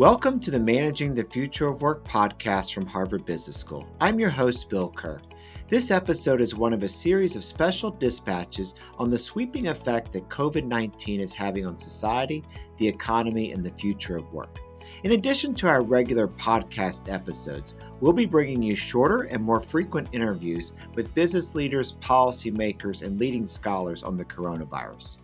Welcome to the Managing the Future of Work podcast from Harvard Business School. I'm your host, Bill Kerr. This episode is one of a series of special dispatches on the sweeping effect that COVID 19 is having on society, the economy, and the future of work. In addition to our regular podcast episodes, we'll be bringing you shorter and more frequent interviews with business leaders, policymakers, and leading scholars on the coronavirus.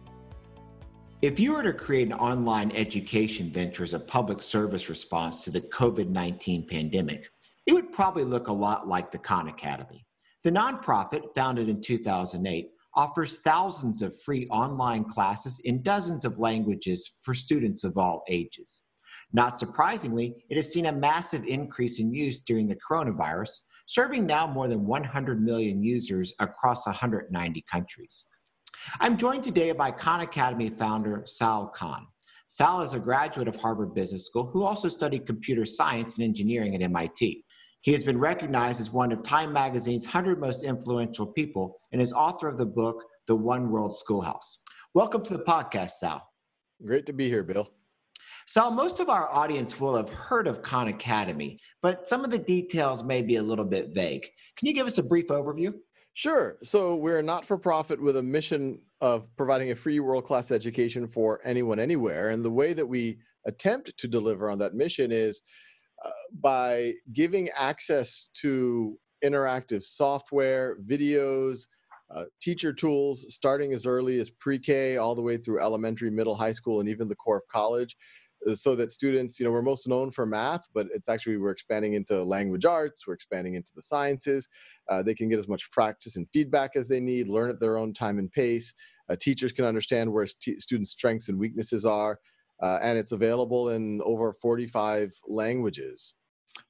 If you were to create an online education venture as a public service response to the COVID 19 pandemic, it would probably look a lot like the Khan Academy. The nonprofit, founded in 2008, offers thousands of free online classes in dozens of languages for students of all ages. Not surprisingly, it has seen a massive increase in use during the coronavirus, serving now more than 100 million users across 190 countries. I'm joined today by Khan Academy founder Sal Khan. Sal is a graduate of Harvard Business School who also studied computer science and engineering at MIT. He has been recognized as one of Time Magazine's 100 most influential people and is author of the book, The One World Schoolhouse. Welcome to the podcast, Sal. Great to be here, Bill. Sal, most of our audience will have heard of Khan Academy, but some of the details may be a little bit vague. Can you give us a brief overview? Sure. So we're not for profit with a mission of providing a free world class education for anyone, anywhere. And the way that we attempt to deliver on that mission is uh, by giving access to interactive software, videos, uh, teacher tools, starting as early as pre K all the way through elementary, middle, high school, and even the core of college so that students, you know, we're most known for math, but it's actually we're expanding into language arts, we're expanding into the sciences. Uh, they can get as much practice and feedback as they need, learn at their own time and pace. Uh, teachers can understand where st- students' strengths and weaknesses are, uh, and it's available in over 45 languages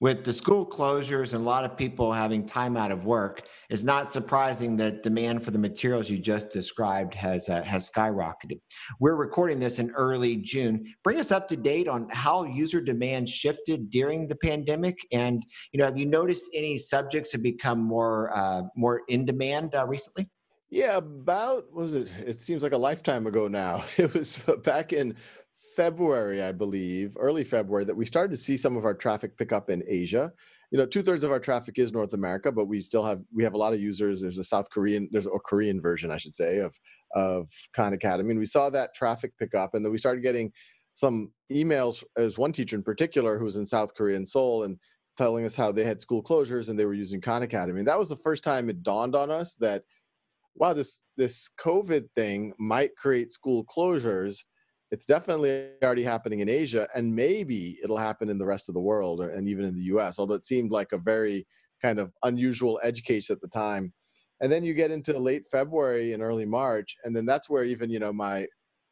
with the school closures and a lot of people having time out of work, it's not surprising that demand for the materials you just described has uh, has skyrocketed. We're recording this in early June. Bring us up to date on how user demand shifted during the pandemic, and you know, have you noticed any subjects have become more uh, more in demand uh, recently? Yeah, about was it? It seems like a lifetime ago now. It was back in February, I believe, early February, that we started to see some of our traffic pick up in Asia. You know, two thirds of our traffic is North America, but we still have we have a lot of users. There's a South Korean, there's a Korean version, I should say, of of Khan Academy, and we saw that traffic pick up, and then we started getting some emails. As one teacher in particular who was in South Korea in Seoul, and telling us how they had school closures and they were using Khan Academy. And that was the first time it dawned on us that, wow, this this COVID thing might create school closures it's definitely already happening in Asia, and maybe it'll happen in the rest of the world or, and even in the US, although it seemed like a very kind of unusual edge case at the time. And then you get into late February and early March, and then that's where even, you know, my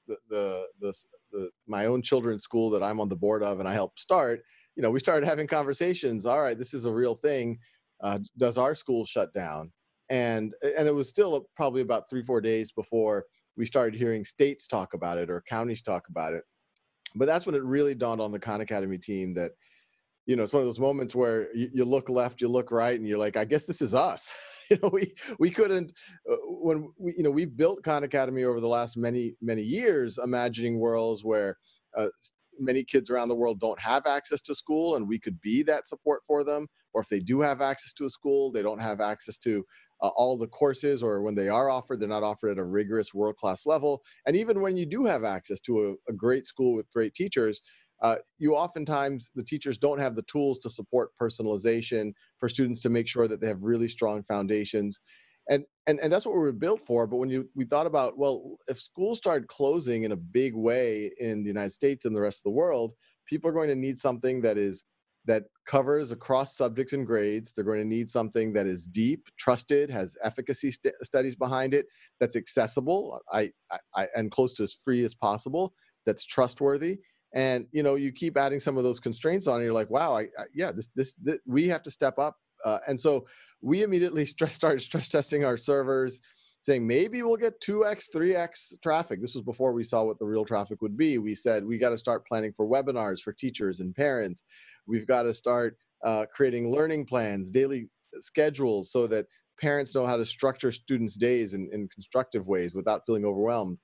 the, the, the, the my own children's school that I'm on the board of and I helped start, you know, we started having conversations. All right, this is a real thing. Uh, does our school shut down? And and it was still probably about three four days before we started hearing states talk about it or counties talk about it. But that's when it really dawned on the Khan Academy team that, you know, it's one of those moments where you, you look left, you look right, and you're like, I guess this is us. you know, we we couldn't uh, when we you know we've built Khan Academy over the last many many years, imagining worlds where uh, many kids around the world don't have access to school and we could be that support for them or if they do have access to a school they don't have access to uh, all the courses or when they are offered they're not offered at a rigorous world class level. And even when you do have access to a, a great school with great teachers uh, you oftentimes the teachers don't have the tools to support personalization for students to make sure that they have really strong foundations. And and and that's what we were built for but when you we thought about well if schools start closing in a big way in the united states and the rest of the world people are going to need something that is that covers across subjects and grades. They're going to need something that is deep, trusted, has efficacy st- studies behind it, that's accessible, I, I, and close to as free as possible, that's trustworthy. And you know, you keep adding some of those constraints on, and you're like, wow, I, I yeah, this, this, this, we have to step up. Uh, and so we immediately stress, started stress testing our servers, saying maybe we'll get 2x, 3x traffic. This was before we saw what the real traffic would be. We said we got to start planning for webinars for teachers and parents We've got to start uh, creating learning plans, daily schedules, so that parents know how to structure students' days in, in constructive ways without feeling overwhelmed.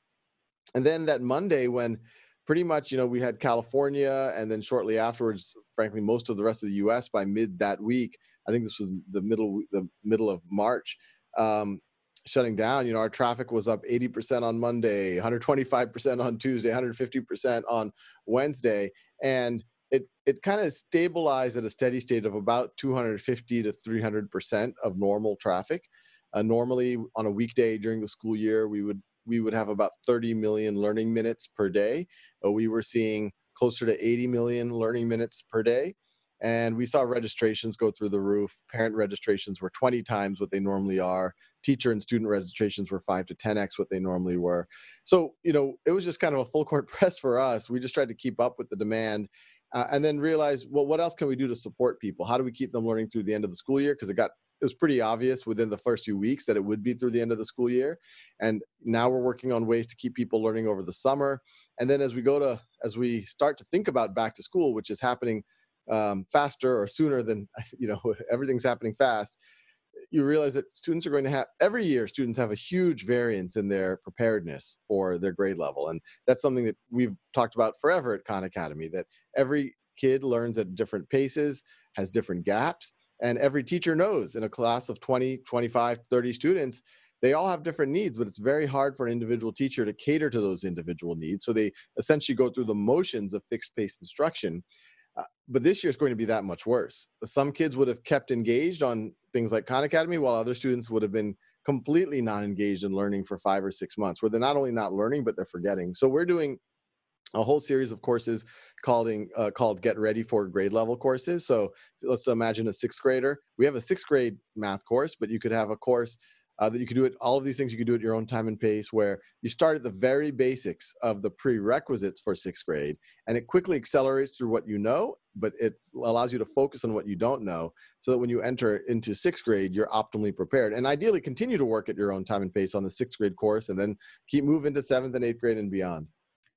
And then that Monday, when pretty much, you know, we had California, and then shortly afterwards, frankly, most of the rest of the U.S. by mid that week. I think this was the middle the middle of March. Um, shutting down you know our traffic was up 80% on monday 125% on tuesday 150% on wednesday and it it kind of stabilized at a steady state of about 250 to 300% of normal traffic uh, normally on a weekday during the school year we would we would have about 30 million learning minutes per day. Uh, we were seeing closer to 80 million learning minutes per day. And we saw registrations go through the roof. Parent registrations were 20 times what they normally are. Teacher and student registrations were 5 to 10x what they normally were. So, you know, it was just kind of a full court press for us. We just tried to keep up with the demand uh, and then realize, well, what else can we do to support people? How do we keep them learning through the end of the school year? Because it got it was pretty obvious within the first few weeks that it would be through the end of the school year and now we're working on ways to keep people learning over the summer and then as we go to as we start to think about back to school which is happening um, faster or sooner than you know everything's happening fast you realize that students are going to have every year students have a huge variance in their preparedness for their grade level. And that's something that we've talked about forever at khan academy that every kid learns at different paces has different gaps and every teacher knows in a class of 20 25 30 students they all have different needs but it's very hard for an individual teacher to cater to those individual needs. So they essentially go through the motions of fixed pace instruction uh, but this year is going to be that much worse some kids would have kept engaged on things like khan academy while other students would have been completely non-engaged in learning for five or six months where they're not only not learning but they're forgetting so we're doing a whole series of courses called uh, called Get Ready for Grade Level courses. So let's imagine a sixth grader. We have a sixth grade math course, but you could have a course uh, that you can do it. All of these things you can do at your own time and pace, where you start at the very basics of the prerequisites for sixth grade, and it quickly accelerates through what you know, but it allows you to focus on what you don't know, so that when you enter into sixth grade, you're optimally prepared. And ideally, continue to work at your own time and pace on the sixth grade course, and then keep moving to seventh and eighth grade and beyond.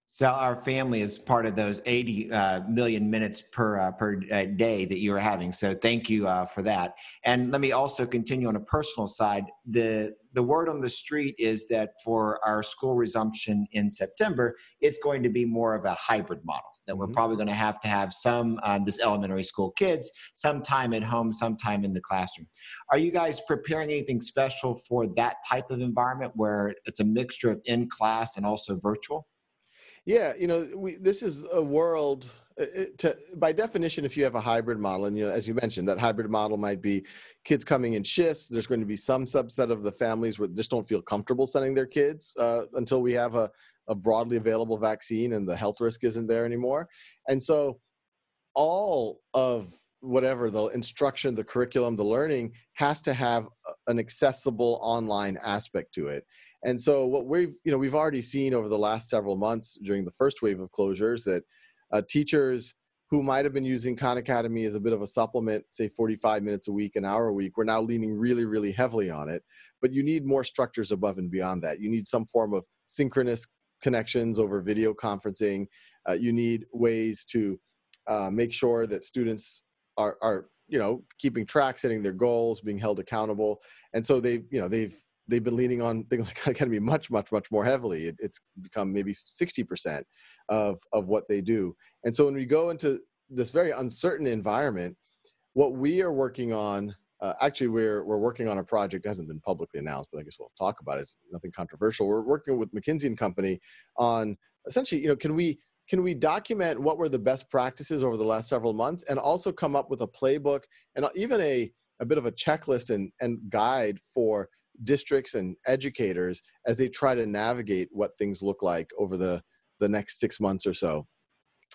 So our family is part of those 80 uh, million minutes per uh, per uh, day that you are having. So thank you uh, for that. And let me also continue on a personal side. The the word on the street is that for our school resumption in September, it's going to be more of a hybrid model. That we're mm-hmm. probably going to have to have some um, this elementary school kids, some time at home, some time in the classroom. Are you guys preparing anything special for that type of environment where it's a mixture of in class and also virtual? Yeah, you know, we, this is a world. Uh, it, to, by definition, if you have a hybrid model, and you know, as you mentioned, that hybrid model might be kids coming in shifts. There's going to be some subset of the families where just don't feel comfortable sending their kids uh, until we have a, a broadly available vaccine and the health risk isn't there anymore. And so, all of whatever the instruction, the curriculum, the learning has to have an accessible online aspect to it. And so what we've, you know, we've already seen over the last several months during the first wave of closures that uh, teachers who might have been using Khan Academy as a bit of a supplement, say 45 minutes a week, an hour a week, we're now leaning really, really heavily on it. But you need more structures above and beyond that. You need some form of synchronous connections over video conferencing. Uh, you need ways to uh, make sure that students are, are, you know, keeping track, setting their goals, being held accountable. And so they've, you know, they've they've been leaning on things like academy much much much more heavily. It, it's become maybe 60% of of what they do. And so when we go into this very uncertain environment what we are working on uh, actually we're we're working on a project that hasn't been publicly announced but i guess we'll talk about it. It's nothing controversial. We're working with mckinsey and company on essentially you know can we can we document what were the best practices over the last several months and also come up with a playbook and even a a bit of a checklist and, and guide for districts and educators as they try to navigate what things look like over the the next six months or so.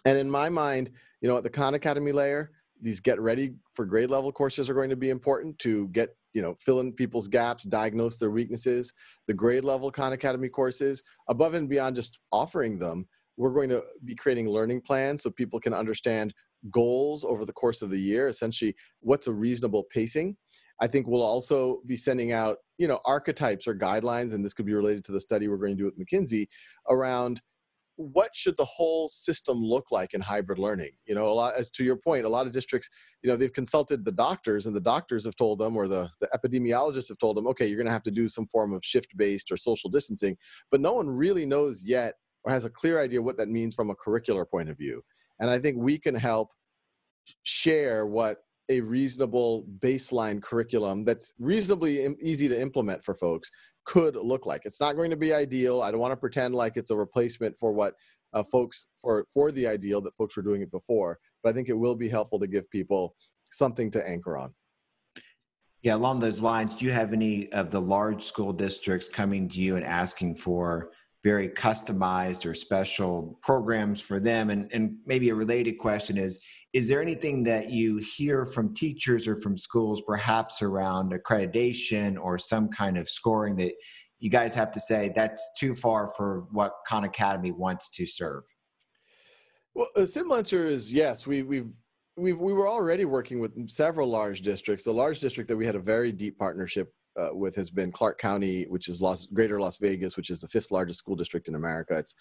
And in my mind you know at the khan academy layer these get ready for grade level courses are going to be important to get you know fill in people's gaps diagnose their weaknesses. The grade level khan academy courses above and beyond just offering them we're going to be creating learning plans so people can understand goals over the course of the year essentially what's a reasonable pacing. I think we'll also be sending out, you know, archetypes or guidelines, and this could be related to the study we're going to do with McKinsey around what should the whole system look like in hybrid learning you know a lot as to your point a lot of districts you know they've consulted the doctors and the doctors have told them or the, the epidemiologists have told them okay you're going to have to do some form of shift based or social distancing but no one really knows yet or has a clear idea what that means from a curricular point of view. And I think we can help share what a reasonable baseline curriculum that's reasonably easy to implement for folks could look like. It's not going to be ideal. I don't want to pretend like it's a replacement for what uh, folks for for the ideal that folks were doing it before, but I think it will be helpful to give people something to anchor on. Yeah, along those lines, do you have any of the large school districts coming to you and asking for very customized or special programs for them? And, and maybe a related question is Is there anything that you hear from teachers or from schools, perhaps around accreditation or some kind of scoring that you guys have to say that's too far for what Khan Academy wants to serve? Well, a simple answer is yes. We, we've we we were already working with several large districts. The large district that we had a very deep partnership uh, with has been Clark County, which is Las, Greater Las Vegas, which is the fifth largest school district in America. It's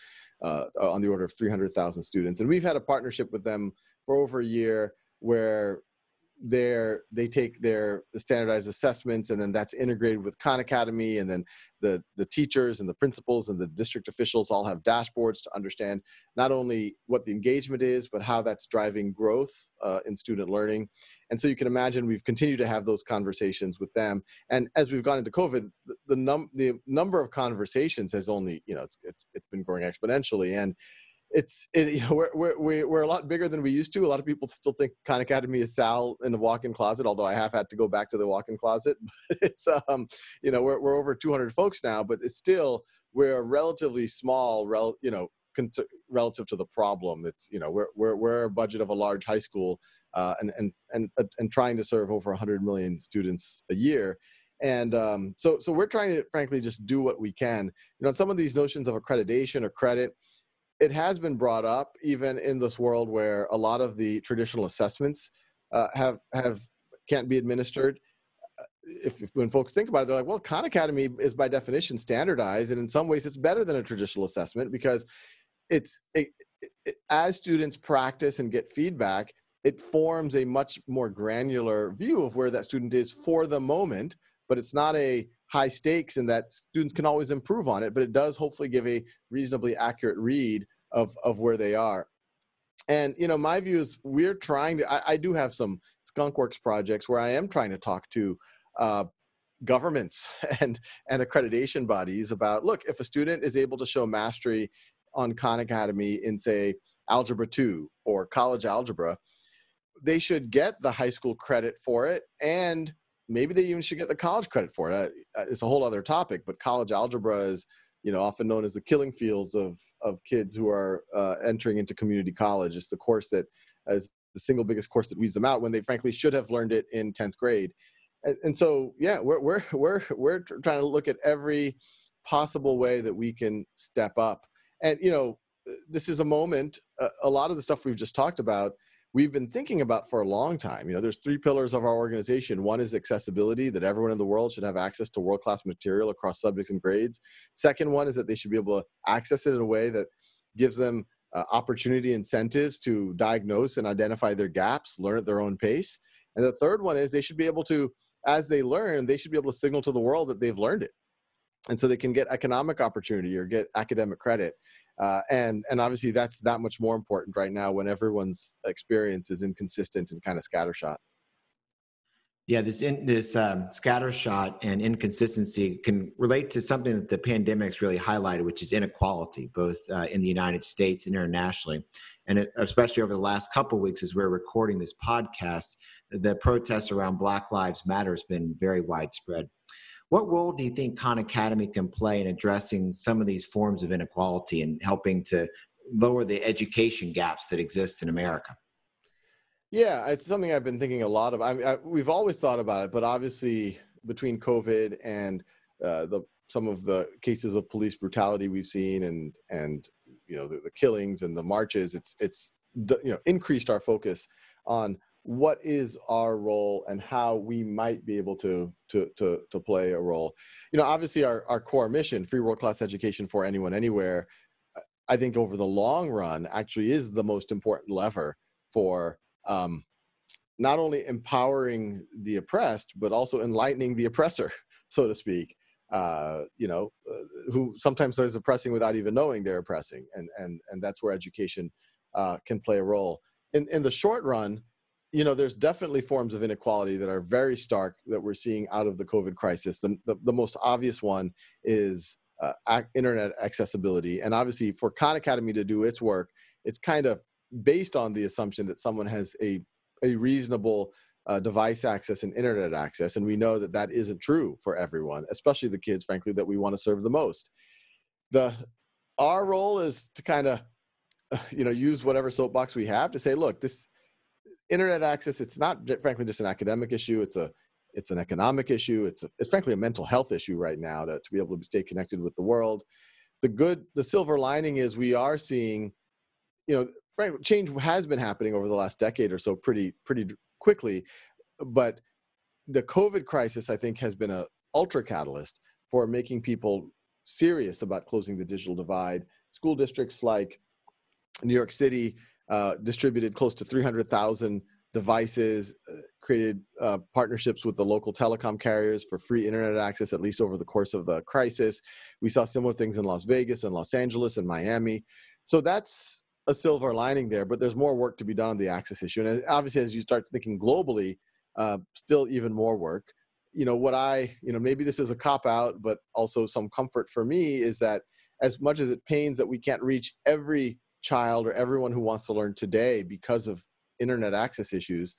uh, on the order of 300,000 students, and we've had a partnership with them for over a year, where their they take their standardized assessments and then that's integrated with Khan Academy and then the the teachers and the principals and the district officials all have dashboards to understand not only what the engagement is but how that's driving growth uh, in student learning. And so you can imagine we've continued to have those conversations with them. And as we've gone into covid the, the num the number of conversations has only you know it's it's, it's been growing exponentially. And it's it, you know we're, we're we're a lot bigger than we used to. A lot of people still think Khan Academy is Sal in the walk-in closet, although I have had to go back to the walk-in closet. But it's um you know we're we're over 200 folks now, but it's still we're relatively small, rel, you know, relative to the problem. It's you know we're we're we're a budget of a large high school, uh, and and and uh, and trying to serve over 100 million students a year. And um, so, so we're trying to, frankly, just do what we can. You know, some of these notions of accreditation or credit, it has been brought up even in this world where a lot of the traditional assessments uh, have have can't be administered. If, if, when folks think about it, they're like, well, Khan Academy is by definition standardized, and in some ways, it's better than a traditional assessment because it's it, it, as students practice and get feedback, it forms a much more granular view of where that student is for the moment. But it's not a high stakes and that students can always improve on it, but it does hopefully give a reasonably accurate read of, of where they are. And, you know, my view is we're trying to, I, I do have some skunkworks projects where I am trying to talk to uh, governments and, and accreditation bodies about, look, if a student is able to show mastery on Khan Academy in say algebra 2 or college algebra, they should get the high school credit for it and maybe they even should get the college credit for it. It's a whole other topic, but college algebra is, you know, often known as the killing fields of of kids who are uh, entering into community college. It's the course that is the single biggest course that weeds them out when they frankly should have learned it in tenth grade. And, and so, yeah, we're we're we're we're trying to look at every possible way that we can step up. And you know, this is a moment. Uh, a lot of the stuff we've just talked about we've been thinking about for a long time. You know, there's three pillars of our organization. One is accessibility, that everyone in the world should have access to world class material across subjects and grades. Second one is that they should be able to access it in a way that gives them uh, opportunity incentives to diagnose and identify their gaps, learn at their own pace. And the third one is they should be able to, as they learn, they should be able to signal to the world that they've learned it. And so they can get economic opportunity or get academic credit. Uh, and and obviously that's that much more important right now when everyone's experience is inconsistent and kind of scattershot. Yeah, this in, this um, scattershot and inconsistency can relate to something that the pandemic's really highlighted, which is inequality, both uh, in the United States and internationally, and it, especially over the last couple weeks as we're recording this podcast, the protests around Black Lives Matter has been very widespread. What role do you think Khan Academy can play in addressing some of these forms of inequality and helping to lower the education gaps that exist in America? Yeah, it's something I've been thinking a lot of. I, I we've always thought about it, but obviously between COVID and uh, the some of the cases of police brutality we've seen, and and you know the, the killings and the marches, it's it's you know increased our focus on what is our role and how we might be able to to to, to play a role you know obviously our, our core mission free world class education for anyone anywhere i think over the long run actually is the most important lever for um, not only empowering the oppressed but also enlightening the oppressor so to speak uh, you know, uh, who sometimes they're oppressing without even knowing they're oppressing, and and and that's where education uh, can play a role. In in the short run, you know, there's definitely forms of inequality that are very stark that we're seeing out of the COVID crisis. The the, the most obvious one is uh, internet accessibility, and obviously for Khan Academy to do its work, it's kind of based on the assumption that someone has a a reasonable uh, device access and internet access. And we know that that isn't true for everyone, especially the kids, frankly, that we want to serve the most. The our role is to kind of, you know, use whatever soapbox we have to say, look, this internet access, it's not frankly just an academic issue. It's a it's an economic issue. It's a, it's frankly a mental health issue right now to, to be able to stay connected with the world. The good, the silver lining is we are seeing, you know, change has been happening over the last decade or so pretty pretty quickly. But the COVID crisis, I think, has been a ultra catalyst for making people serious about closing the digital divide. School districts like New York City uh, distributed close to 300,000 devices, uh, created uh, partnerships with the local telecom carriers for free internet access, at least over the course of the crisis. We saw similar things in Las Vegas and Los Angeles and Miami. So that's a silver lining there, but there's more work to be done on the access issue. And obviously, as you start thinking globally, uh, still even more work. You know, what I, you know, maybe this is a cop out, but also some comfort for me is that as much as it pains that we can't reach every child or everyone who wants to learn today because of internet access issues,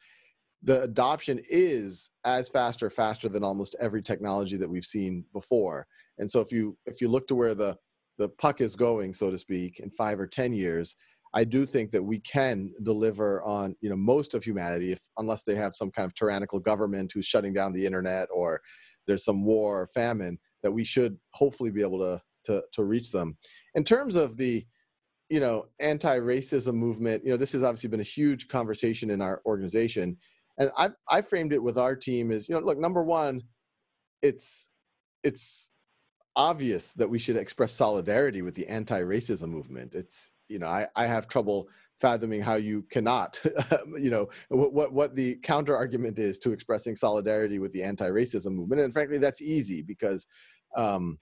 the adoption is as fast or faster than almost every technology that we've seen before. And so if you if you look to where the the puck is going, so to speak, in five or ten years, I do think that we can deliver on you know most of humanity, if unless they have some kind of tyrannical government who's shutting down the internet or there's some war or famine, that we should hopefully be able to to to reach them. In terms of the you know anti-racism movement, you know this has obviously been a huge conversation in our organization, and I I framed it with our team as you know look number one, it's it's obvious that we should express solidarity with the anti-racism movement. It's you know, I, I have trouble fathoming how you cannot, you know, what, what, what the counter argument is to expressing solidarity with the anti-racism movement. And frankly, that's easy because, um,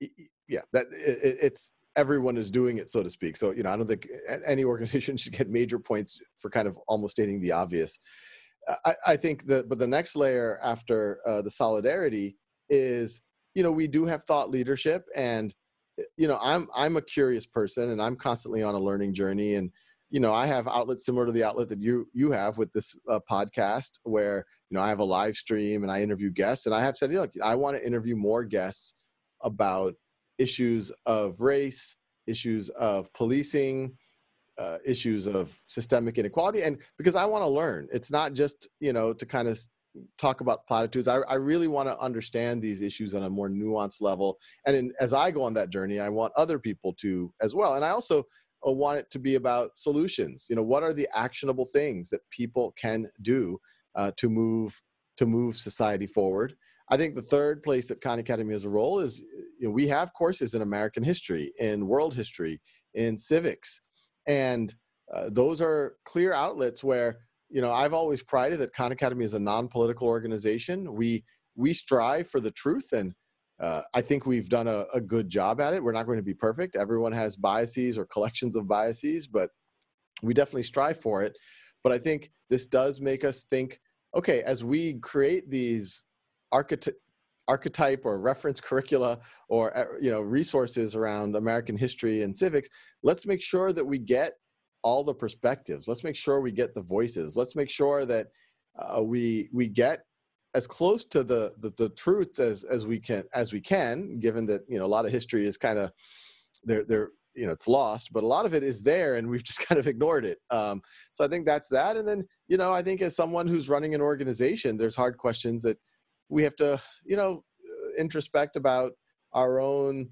yeah, that it, it's everyone is doing it, so to speak. So, you know, I don't think any organization should get major points for kind of almost stating the obvious. I, I think that, but the next layer after uh, the solidarity is, you know, we do have thought leadership and you know i'm i'm a curious person and i'm constantly on a learning journey and you know i have outlets similar to the outlet that you you have with this uh, podcast where you know i have a live stream and i interview guests and i have said look i want to interview more guests about issues of race issues of policing uh, issues of systemic inequality and because i want to learn it's not just you know to kind of talk about platitudes. I, I really want to understand these issues on a more nuanced level. And in, as I go on that journey, I want other people to as well. And I also uh, want it to be about solutions. You know, what are the actionable things that people can do uh, to move to move society forward? I think the third place that Khan Academy has a role is you know, we have courses in American history, in world history, in civics, and uh, those are clear outlets where you know, I've always prided that Khan Academy is a non-political organization. We we strive for the truth, and uh, I think we've done a, a good job at it. We're not going to be perfect. Everyone has biases or collections of biases, but we definitely strive for it. But I think this does make us think. Okay, as we create these archety- archetype or reference curricula or uh, you know resources around American history and civics, let's make sure that we get all the perspectives. Let's make sure we get the voices. Let's make sure that uh, we we get as close to the, the, the truths as as we can as we can. Given that you know a lot of history is kind of they're they're you know it's lost, but a lot of it is there, and we've just kind of ignored it. Um, so I think that's that. And then you know I think as someone who's running an organization, there's hard questions that we have to you know introspect about our own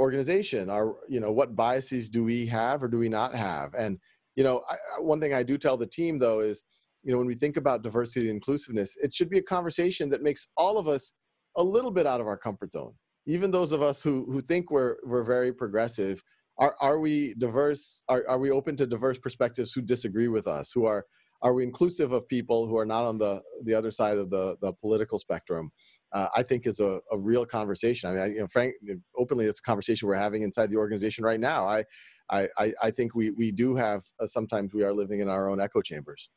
organization our you know what biases do we have or do we not have? And you know I, one thing i do tell the team though is you know when we think about diversity and inclusiveness it should be a conversation that makes all of us a little bit out of our comfort zone. Even those of us who who think we're we're very progressive are are we diverse are, are we open to diverse perspectives who disagree with us who are are we inclusive of people who are not on the the other side of the the political spectrum uh, I think is a, a real conversation. I mean, I, you know, frank, openly, it's a conversation we're having inside the organization right now. I, I, I think we, we do have, uh, sometimes we are living in our own echo chambers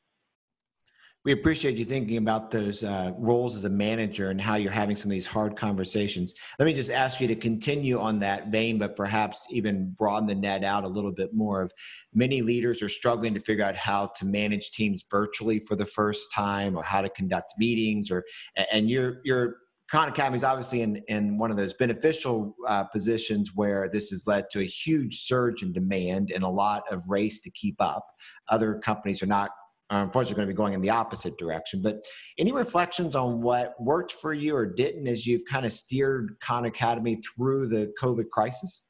we appreciate you thinking about those uh, roles as a manager and how you're having some of these hard conversations. Let me just ask you to continue on that vein, but perhaps even broaden the net out a little bit more. Of many leaders are struggling to figure out how to manage teams virtually for the first time, or how to conduct meetings, or and your your Khan Academy is obviously in, in one of those beneficial uh, positions where this has led to a huge surge in demand and a lot of race to keep up. Other companies are not unfortunately we're going to be going in the opposite direction. But any reflections on what worked for you or didn't as you've kind of steered Khan Academy through the COVID crisis?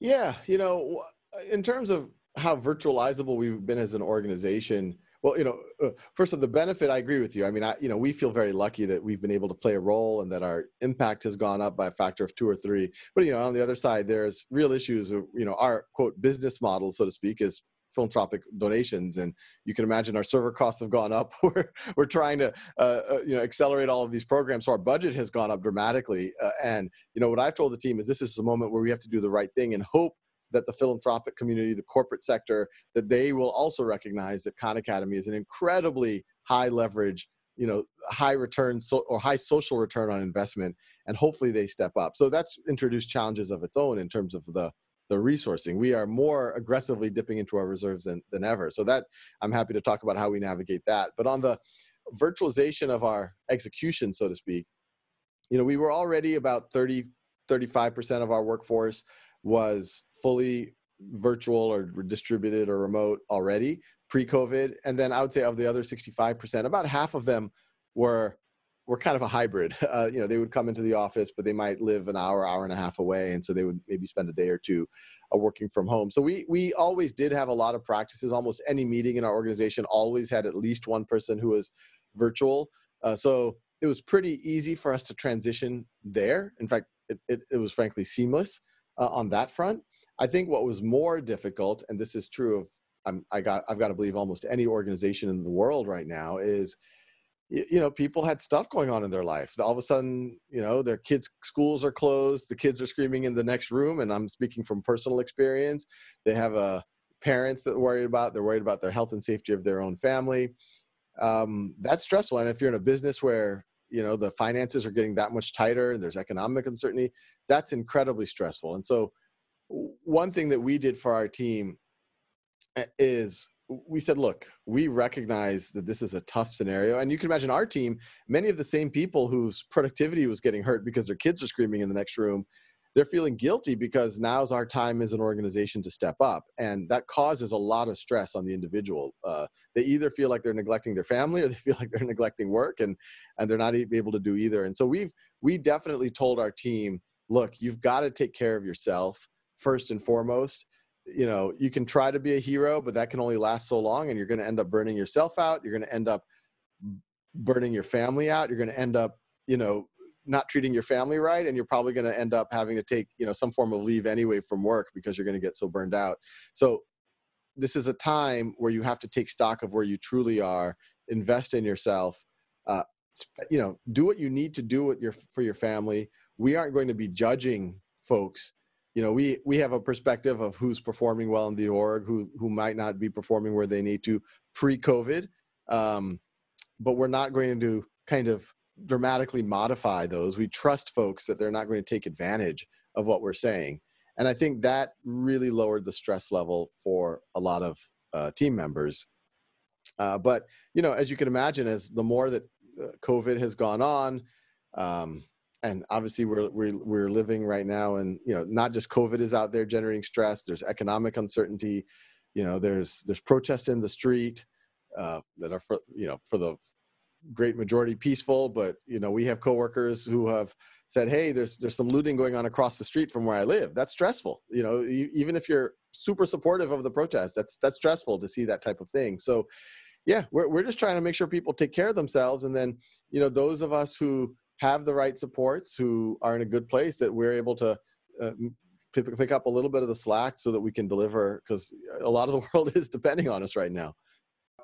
Yeah, you know, in terms of how virtualizable we've been as an organization, well, you know, uh, first of the benefit, I agree with you. I mean, I, you know, we feel very lucky that we've been able to play a role and that our impact has gone up by a factor of two or three. But you know, on the other side, there's real issues. Of, you know, our quote business model, so to speak, is philanthropic donations. And you can imagine our server costs have gone up. We're, we're trying to uh, uh, you know accelerate all of these programs. So our budget has gone up dramatically. Uh, and you know what i've told the team is this is a moment where we have to do the right thing and hope that the philanthropic community the corporate sector that they will also recognize that khan academy is an incredibly high leverage you know high return so, or high social return on investment. And hopefully they step up. So that's introduced challenges of its own in terms of the the resourcing. We are more aggressively dipping into our reserves than, than ever. So that I'm happy to talk about how we navigate that. But on the virtualization of our execution, so to speak, you know, we were already about 30, 35% of our workforce was fully virtual or distributed or remote already pre-COVID. And then I would say of the other 65%, about half of them were we're kind of a hybrid. Uh, you know, they would come into the office, but they might live an hour, hour and a half away, and so they would maybe spend a day or two uh, working from home. So we we always did have a lot of practices. Almost any meeting in our organization always had at least one person who was virtual. Uh, so it was pretty easy for us to transition there. In fact, it, it, it was frankly seamless uh, on that front. I think what was more difficult, and this is true of I'm, I got I've got to believe almost any organization in the world right now is you know people had stuff going on in their life. All of a sudden you know their kids schools are closed the kids are screaming in the next room and i'm speaking from personal experience. They have a uh, parents that worried about they're worried about their health and safety of their own family. Um, that's stressful and if you're in a business where you know the finances are getting that much tighter and there's economic uncertainty that's incredibly stressful. And so one thing that we did for our team eh, is we said, look, we recognize that this is a tough scenario. And you can imagine our team, many of the same people whose productivity was getting hurt because their kids are screaming in the next room, they're feeling guilty because now's our time as an organization to step up. And that causes a lot of stress on the individual. Uh, they either feel like they're neglecting their family or they feel like they're neglecting work and, and they're not able to do either. And so we've, we definitely told our team, look, you've got to take care of yourself first and foremost you know you can try to be a hero but that can only last so long and you're going to end up burning yourself out you're going to end up burning your family out you're going to end up you know not treating your family right and you're probably going to end up having to take you know some form of leave anyway from work because you're going to get so burned out. So this is a time where you have to take stock of where you truly are invest in yourself uh, you know do what you need to do with your for your family. We aren't going to be judging folks you know we we have a perspective of who's performing well in the org who who might not be performing where they need to pre-covid um, but we're not going to kind of dramatically modify those. We trust folks that they're not going to take advantage of what we're saying. And i think that really lowered the stress level for a lot of uh, team members. Uh, but you know as you can imagine as the more that uh, covid has gone on um, and obviously we're, we're we're living right now and you know not just covid is out there generating stress there's economic uncertainty you know there's there's protests in the street uh, that are for you know for the great majority peaceful but you know we have coworkers who have said hey there's there's some looting going on across the street from where i live. That's stressful you know even if you're super supportive of the protest that's that's stressful to see that type of thing. So yeah we're, we're just trying to make sure people take care of themselves and then you know those of us who have the right supports who are in a good place that we're able to uh, pick, pick up a little bit of the slack so that we can deliver because a lot of the world is depending on us right now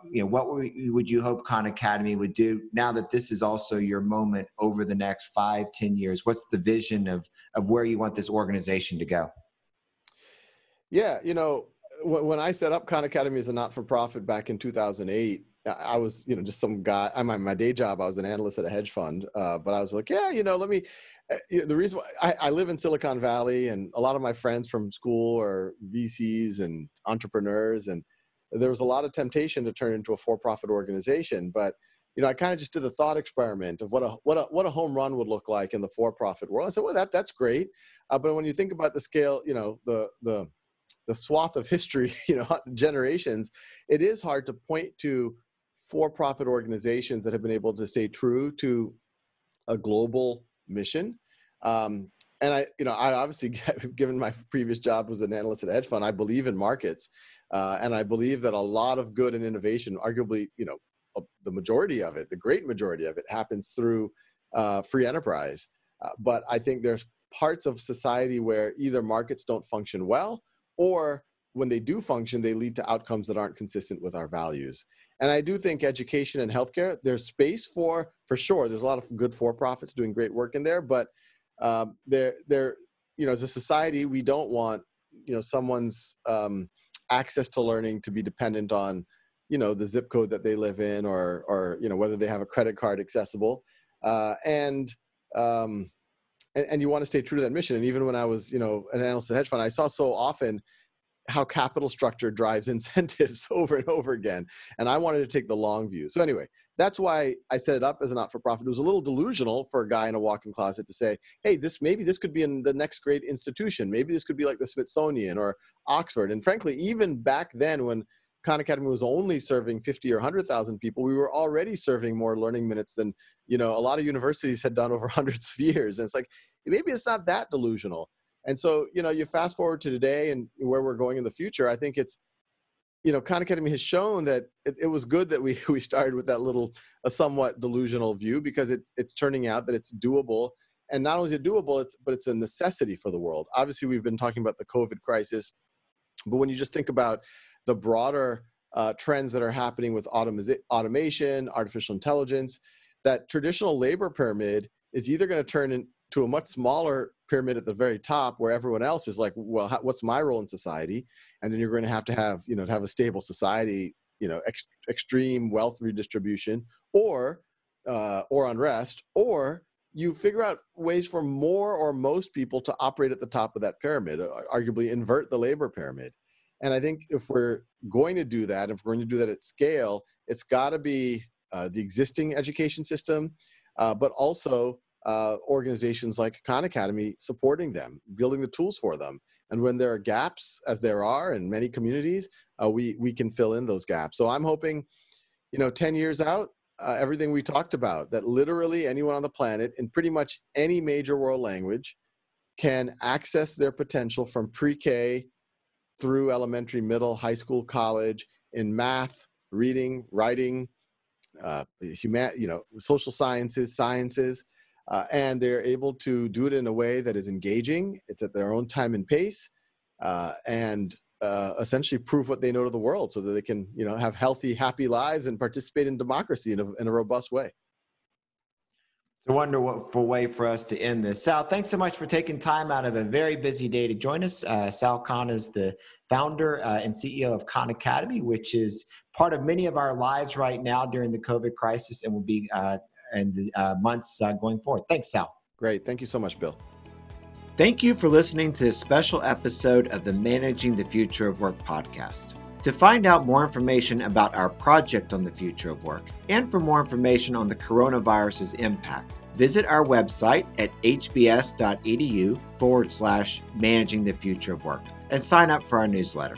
you know, what would you hope Khan Academy would do now that this is also your moment over the next five, ten years? What's the vision of of where you want this organization to go? Yeah, you know, when I set up Khan Academy as a not-for-profit back in 2008, I was, you know, just some guy. I my my day job, I was an analyst at a hedge fund, uh, but I was like, yeah, you know, let me. Uh, you know, the reason why I, I live in Silicon Valley, and a lot of my friends from school are VCs and entrepreneurs, and there was a lot of temptation to turn into a for-profit organization. But you know, I kind of just did a thought experiment of what a what a what a home run would look like in the for-profit world. I said, well, that that's great, uh, but when you think about the scale, you know, the the the swath of history, you know, generations, it is hard to point to for-profit organizations that have been able to stay true to a global mission. Um, and I, you know, I obviously, given my previous job was an analyst at hedge fund, I believe in markets, uh, and I believe that a lot of good and innovation, arguably, you know, the majority of it, the great majority of it, happens through uh, free enterprise. Uh, but I think there's parts of society where either markets don't function well, or when they do function, they lead to outcomes that aren't consistent with our values. And I do think education and healthcare, there's space for, for sure. There's a lot of good for-profits doing great work in there, but um, they're, they're, you know, as a society, we don't want, you know, someone's um, access to learning to be dependent on, you know, the zip code that they live in or, or you know, whether they have a credit card accessible. Uh, and, um, and, and you want to stay true to that mission. And even when I was, you know, an analyst at hedge fund, I saw so often how capital structure drives incentives over and over again. And I wanted to take the long view. So anyway, that's why I set it up as a not-for-profit. It was a little delusional for a guy in a walk-in closet to say, "Hey, this maybe this could be in the next great institution. Maybe this could be like the Smithsonian or Oxford." And frankly, even back then, when Khan Academy was only serving 50 or 100,000 people, we were already serving more learning minutes than you know a lot of universities had done over hundreds of years. And it's like maybe it's not that delusional. And so, you know, you fast forward to today and where we're going in the future, I think it's, you know, Khan Academy has shown that it, it, was good that we, we started with that little, a somewhat delusional view because it, it's turning out that it's doable. And not only is it doable, it's, but it's a necessity for the world. Obviously, we've been talking about the COVID crisis, but when you just think about the broader uh, trends that are happening with automation, artificial intelligence, that traditional labor pyramid is either going to turn into a much smaller pyramid at the very top where everyone else is like well how, what's my role in society? And then you're going to have to have you know to have a stable society you know ex- extreme wealth redistribution or uh, or unrest or you figure out ways for more or most people to operate at the top of that pyramid uh, arguably invert the labor pyramid. And i think if we're going to do that if we're going to do that at scale it's got to be uh, the existing education system uh, but also uh, organizations like Khan Academy supporting them, building the tools for them. And when there are gaps, as there are in many communities, uh, we we can fill in those gaps. So I'm hoping, you know, 10 years out, uh, everything we talked about, that literally anyone on the planet in pretty much any major world language can access their potential from pre-K through elementary, middle, high school, college in math, reading, writing, uh, human, you know, social sciences, sciences, uh, and they're able to do it in a way that is engaging. It's at their own time and pace, uh, and uh, essentially prove what they know to the world, so that they can, you know, have healthy, happy lives and participate in democracy in a, in a robust way. It's a wonderful way for us to end this. Sal, thanks so much for taking time out of a very busy day to join us. Uh, Sal Khan is the founder uh, and CEO of Khan Academy, which is part of many of our lives right now during the COVID crisis and will be uh, and the uh, months uh, going forward. Thanks, Sal. Great. Thank you so much, Bill. Thank you for listening to this special episode of the Managing the Future of Work podcast. To find out more information about our project on the future of work and for more information on the coronavirus's impact, visit our website at hbs.edu forward slash managing the future of work and sign up for our newsletter.